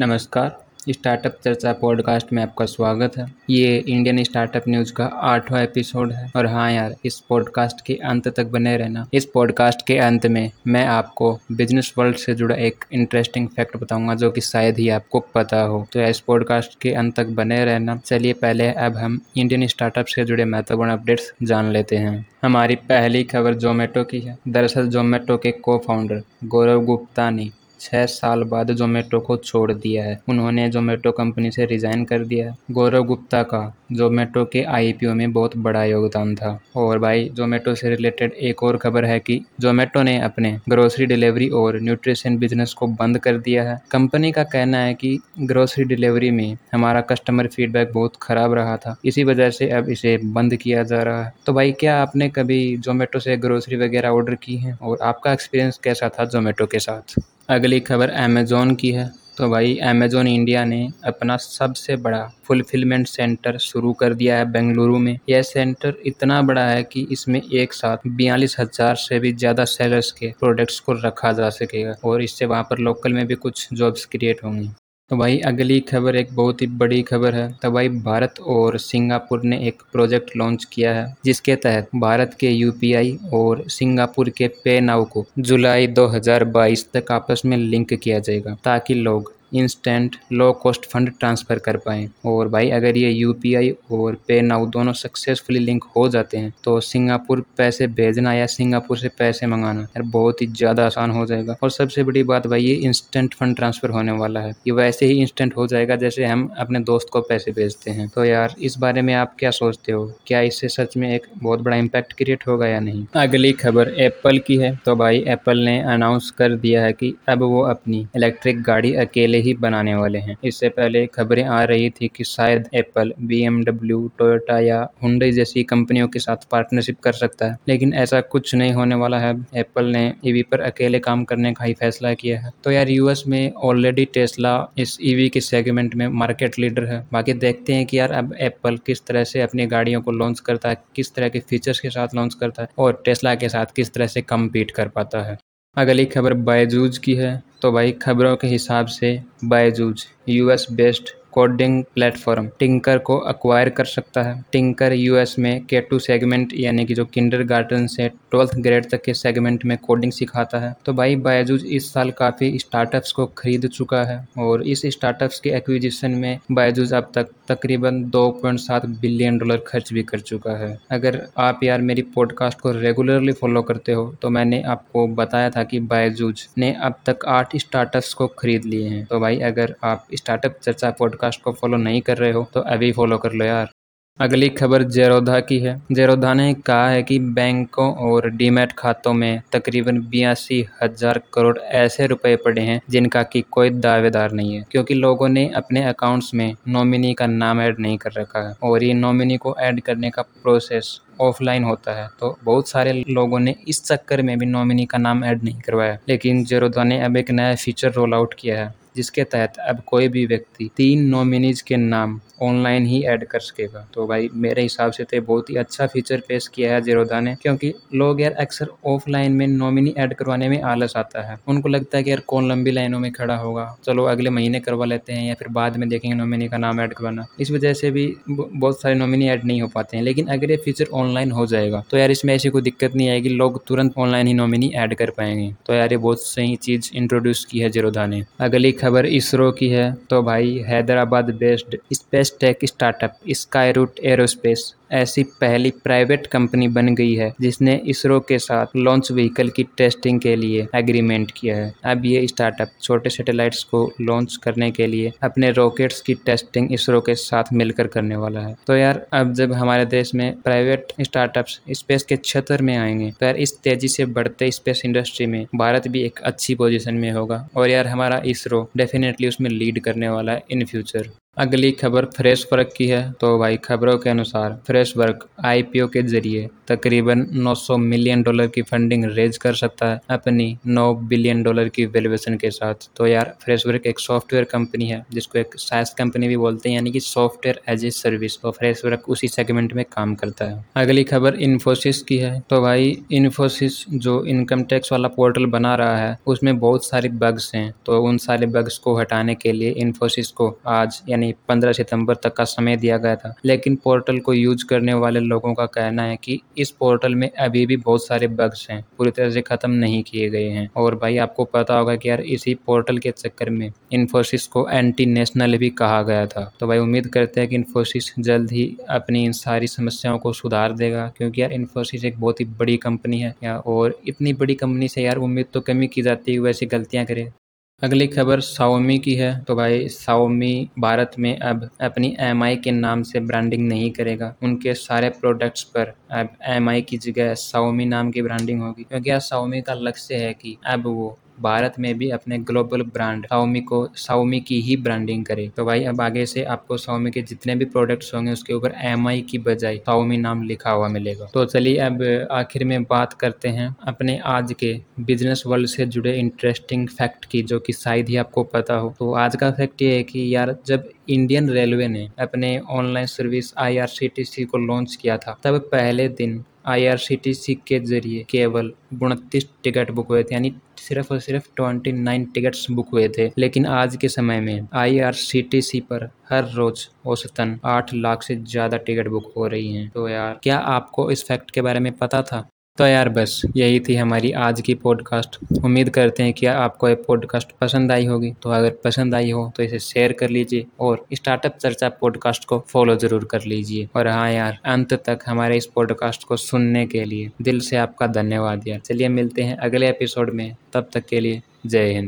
नमस्कार। स्टार्टअप चर्चा पॉडकास्ट में आपका स्वागत है। ये इंडियन स्टार्टअप न्यूज़ का आठवां एपिसोड है। और हाँ यार, इस पॉडकास्ट के अंत तक बने रहना। इस पॉडकास्ट के अंत में मैं आपको बिज़नेस वर्ल्ड से जुड़ा एक इंटरेस्टिंग फैक्ट बताऊँगा, जो कि शायद ही आपको पता हो। तो इस पॉडकास्ट के अंत तक बने रहना। चलिए पहले अब हम इंडियन स्टार्टअप से जुड़े महत्वपूर्ण अपडेट्स जान लेते हैं। हमारी पहली खबर जोमेटो की है। दरअसल जोमेटो के को फाउंडर गौरव गुप्ता ने छह साल बाद जोमेटो को छोड़ दिया है। उन्होंने जोमेटो कंपनी से रिजाइन कर दिया है। गौरव गुप्ता का जोमेटो के आईपीओ में बहुत बड़ा योगदान था। और भाई जोमेटो से रिलेटेड एक और खबर है कि जोमेटो ने अपने ग्रोसरी डिलीवरी और न्यूट्रिशन बिज़नेस को बंद कर दिया है। कंपनी का कहना है कि ग्रोसरी डिलीवरी में हमारा कस्टमर फीडबैक बहुत खराब रहा था। इसी वजह से अब इसे बंद किया जा रहा है। तो भाई, क्या आपने कभी जोमेटो से ग्रोसरी वगैरह ऑर्डर की है? और आपका एक्सपीरियंस कैसा था जोमेटो के साथ? अगली खबर अमेज़ोन की है। तो भाई अमेज़ोन इंडिया ने अपना सबसे बड़ा फुलफिलमेंट सेंटर शुरू कर दिया है बेंगलुरु में। यह सेंटर इतना बड़ा है कि इसमें एक साथ बयालीस हज़ार से भी ज़्यादा सेलर्स के प्रोडक्ट्स को रखा जा सकेगा और इससे वहाँ पर लोकल में भी कुछ जॉब्स क्रिएट होंगी। तो भाई अगली खबर एक बहुत ही बड़ी खबर है। तो भाई भारत और सिंगापुर ने एक प्रोजेक्ट लॉन्च किया है, जिसके तहत भारत के यूपीआई और सिंगापुर के पे नाउ को जुलाई 2022 तक आपस में लिंक किया जाएगा, ताकि लोग instant low cost fund transfer कर पाएँ। और भाई, अगर ये यूपीआई और पे नाउ दोनों सक्सेसफुली लिंक हो जाते हैं तो सिंगापुर पैसे भेजना या सिंगापुर से पैसे मंगाना यार बहुत ही ज़्यादा आसान हो जाएगा। और सबसे बड़ी बात भाई, ये इंस्टेंट फंड ट्रांसफ़र होने वाला है। ये वैसे ही इंस्टेंट हो जाएगा जैसे हम अपने दोस्त को पैसे भेजते हैं। तो यार, इस बारे में आप क्या सोचते हो? क्या इससे सच में एक बहुत बड़ा इम्पैक्ट क्रिएट होगा या नहीं? अगली खबर एप्पल की है। तो भाई एप्पल ने अनाउंस कर दिया है कि अब वो अपनी इलेक्ट्रिक गाड़ी अकेले पहले ही बनाने वाले हैं। इससे पहले खबरें आ रही थी कि शायद एप्पल बी टोयोटा या हुंडई जैसी कंपनियों के साथ पार्टनरशिप कर सकता है। लेकिन ऐसा कुछ नहीं होने वाला है। एप्पल ने ईवी पर अकेले काम करने का ही फैसला किया है। तो यार यूएस में ऑलरेडी टेस्ला इस ईवी के सेगमेंट में मार्केट लीडर है। बाकी देखते हैं कि यार अब एप्पल किस तरह से अपनी गाड़ियों को लॉन्च करता है, किस तरह के फीचर्स के साथ लॉन्च करता है और टेस्ला के साथ किस तरह से कम्पीट कर पाता है। अगली खबर बायजूज की है तो भाई खबरों के हिसाब से Byju's US based coding platform Tinker को अक्वायर कर सकता है। टिंकर यूएस में के टू सेगमेंट यानी कि जो किंडर गार्डन से ट्वेल्थ ग्रेड तक के सेगमेंट में कोडिंग सिखाता है। तो भाई बायजूज इस साल काफ़ी स्टार्टअप्स को खरीद चुका है और इस स्टार्टअप्स के एक्विजिशन में बायजूज अब तक तकरीबन 2.7 बिलियन डॉलर खर्च भी कर चुका है। अगर आप यार मेरी पॉडकास्ट को रेगुलरली फॉलो करते हो तो मैंने आपको बताया था कि बायजूज ने अब तक आठ स्टार्टअप्स को खरीद लिए हैं। तो भाई अगर आप स्टार्टअप चर्चा पॉडकास्ट पॉडकास्ट को फॉलो नहीं कर रहे हो तो अभी फॉलो कर लो यार। अगली खबर जेरोधा की है। जेरोधा ने कहा है कि बैंकों और डीमैट खातों में तकरीबन बयासी हज़ार करोड़ ऐसे रुपए पड़े हैं जिनका कि कोई दावेदार नहीं है, क्योंकि लोगों ने अपने अकाउंट्स में नॉमिनी का नाम ऐड नहीं कर रखा है। और ये नॉमिनी को ऐड करने का प्रोसेस ऑफलाइन होता है तो बहुत सारे लोगों ने इस चक्कर में भी नॉमिनी का नाम ऐड नहीं करवाया। लेकिन जेरोधा ने अब एक नया फीचर रोल आउट किया है। जिसके तहत अब कोई भी व्यक्ति तीन नॉमिनीज के नाम ऑनलाइन ही ऐड कर सकेगा। तो भाई, मेरे हिसाब से तो बहुत ही अच्छा फीचर पेश किया है जीरोदा ने, क्योंकि लोग यार अक्सर ऑफलाइन में नॉमिनी ऐड करवाने में आलस आता है। उनको लगता है कि यार कौन लंबी लाइनों में खड़ा होगा। चलो, अगले महीने करवा लेते हैं या फिर बाद में देखेंगे नॉमिनी का नाम ऐड करवाना। इस वजह से भी बहुत सारे नॉमिनी ऐड नहीं हो पाते हैं, लेकिन अगर ये फीचर ऑनलाइन हो जाएगा तो यार इसमें ऐसी कोई दिक्कत नहीं आएगी। लोग तुरंत ऑनलाइन ही नॉमिनी ऐड कर पाएँगे। तो यार ये बहुत सही चीज़ इंट्रोड्यूस की है जीरोधा ने। अगली खबर इसरो की है। तो भाई, Hyderabad based space tech startup Skyroot aerospace ऐसी पहली प्राइवेट कंपनी बन गई है, जिसने इसरो के साथ लॉन्च व्हीकल की टेस्टिंग के लिए एग्रीमेंट किया है। अब ये स्टार्टअप छोटे सैटेलाइट्स को लॉन्च करने के लिए अपने रॉकेट्स की टेस्टिंग इसरो के साथ मिलकर करने वाला है। तो यार, अब जब हमारे देश में प्राइवेट स्टार्टअप्स स्पेस के क्षेत्र में आएँगे तो यार इस तेज़ी से बढ़ते स्पेस इंडस्ट्री में भारत भी एक अच्छी पोजिशन में होगा और यार हमारा इसरो डेफिनेटली उसमें लीड करने वाला है इन फ्यूचर अगली खबर फ्रेश फ़र्क की है तो भाई खबरों के अनुसार फ्रेशवर्क आईपीओ के ज़रिए तकरीबन 900 मिलियन डॉलर की फंडिंग रेज कर सकता है अपनी 9 बिलियन डॉलर की वैल्यूएशन के साथ। तो यार फ्रेशवर्क एक सॉफ्टवेयर कंपनी है, जिसको एक साइस कंपनी भी बोलते हैं, यानी कि सॉफ्टवेयर एज ए सर्विस तो फ्रेशवर्क उसी सेगमेंट में काम करता है। अगली खबर इन्फोसिस की है। तो भाई इन्फोसिस जो इनकम टैक्स वाला पोर्टल बना रहा है, उसमें बहुत सारे बग्स हैं। तो उन सारे बग्स को हटाने के लिए इन्फोसिस को आज, यानी पंद्रह सितंबर तक का समय दिया गया था। लेकिन पोर्टल को यूज़ करने वाले लोगों का कहना है कि इस पोर्टल में अभी भी बहुत सारे बग्स हैं। पूरी तरह से ख़त्म नहीं किए गए हैं। और भाई, आपको पता होगा कि यार इसी पोर्टल के चक्कर में इन्फोसिस को एंटी नेशनल भी कहा गया था। तो भाई, उम्मीद करते हैं कि इन्फोसिस जल्द ही अपनी इन सारी समस्याओं को सुधार देगा, क्योंकि यार इन्फोसिस एक बहुत ही बड़ी कंपनी है और इतनी बड़ी कंपनी से यार उम्मीद तो कमी की जाती है वैसी गलतियाँ करे। अगली खबर साओमी की है। तो भाई साओमी भारत में अब अपनी एमआई के नाम से ब्रांडिंग नहीं करेगा। उनके सारे प्रोडक्ट्स पर अब एमआई की जगह साओमी नाम की ब्रांडिंग होगी। क्योंकि अब साओमी का लक्ष्य है कि अब वो भारत में भी अपने ग्लोबल ब्रांड साउमी को साउमी की ही ब्रांडिंग करे। तो भाई, अब आगे से आपको साउमी के जितने भी प्रोडक्ट्स होंगे, उसके ऊपर एमआई की बजाय साउमी नाम लिखा हुआ मिलेगा। तो चलिए, अब आखिर में बात करते हैं अपने आज के बिज़नेस वर्ल्ड से जुड़े इंटरेस्टिंग फैक्ट की, जो कि शायद ही आपको पता हो। तो आज का फैक्ट ये है कि यार, जब इंडियन रेलवे ने अपने ऑनलाइन सर्विस आईआरसीटीसी को लॉन्च किया था, तब पहले दिन आईआरसीटीसी के ज़रिए केवल उनतीस टिकट बुक हुए थे, यानी सिर्फ़ और सिर्फ़ ट्वेंटी नाइन टिकट्स बुक हुए थे। लेकिन आज के समय में आईआरसीटीसी पर हर रोज औसतन आठ लाख से ज़्यादा टिकट बुक हो रही हैं। तो यार, क्या आपको इस फैक्ट के बारे में पता था? तो यार बस, यही थी हमारी आज की पॉडकास्ट उम्मीद करते हैं कि आपको ये पॉडकास्ट पसंद आई होगी। तो अगर पसंद आई हो तो इसे शेयर कर लीजिए और स्टार्टअप चर्चा पॉडकास्ट को फॉलो ज़रूर कर लीजिए। और हाँ यार, अंत तक हमारे इस पॉडकास्ट को सुनने के लिए दिल से आपका धन्यवाद यार। चलिए मिलते हैं अगले एपिसोड में। तब तक के लिए जय हिंद।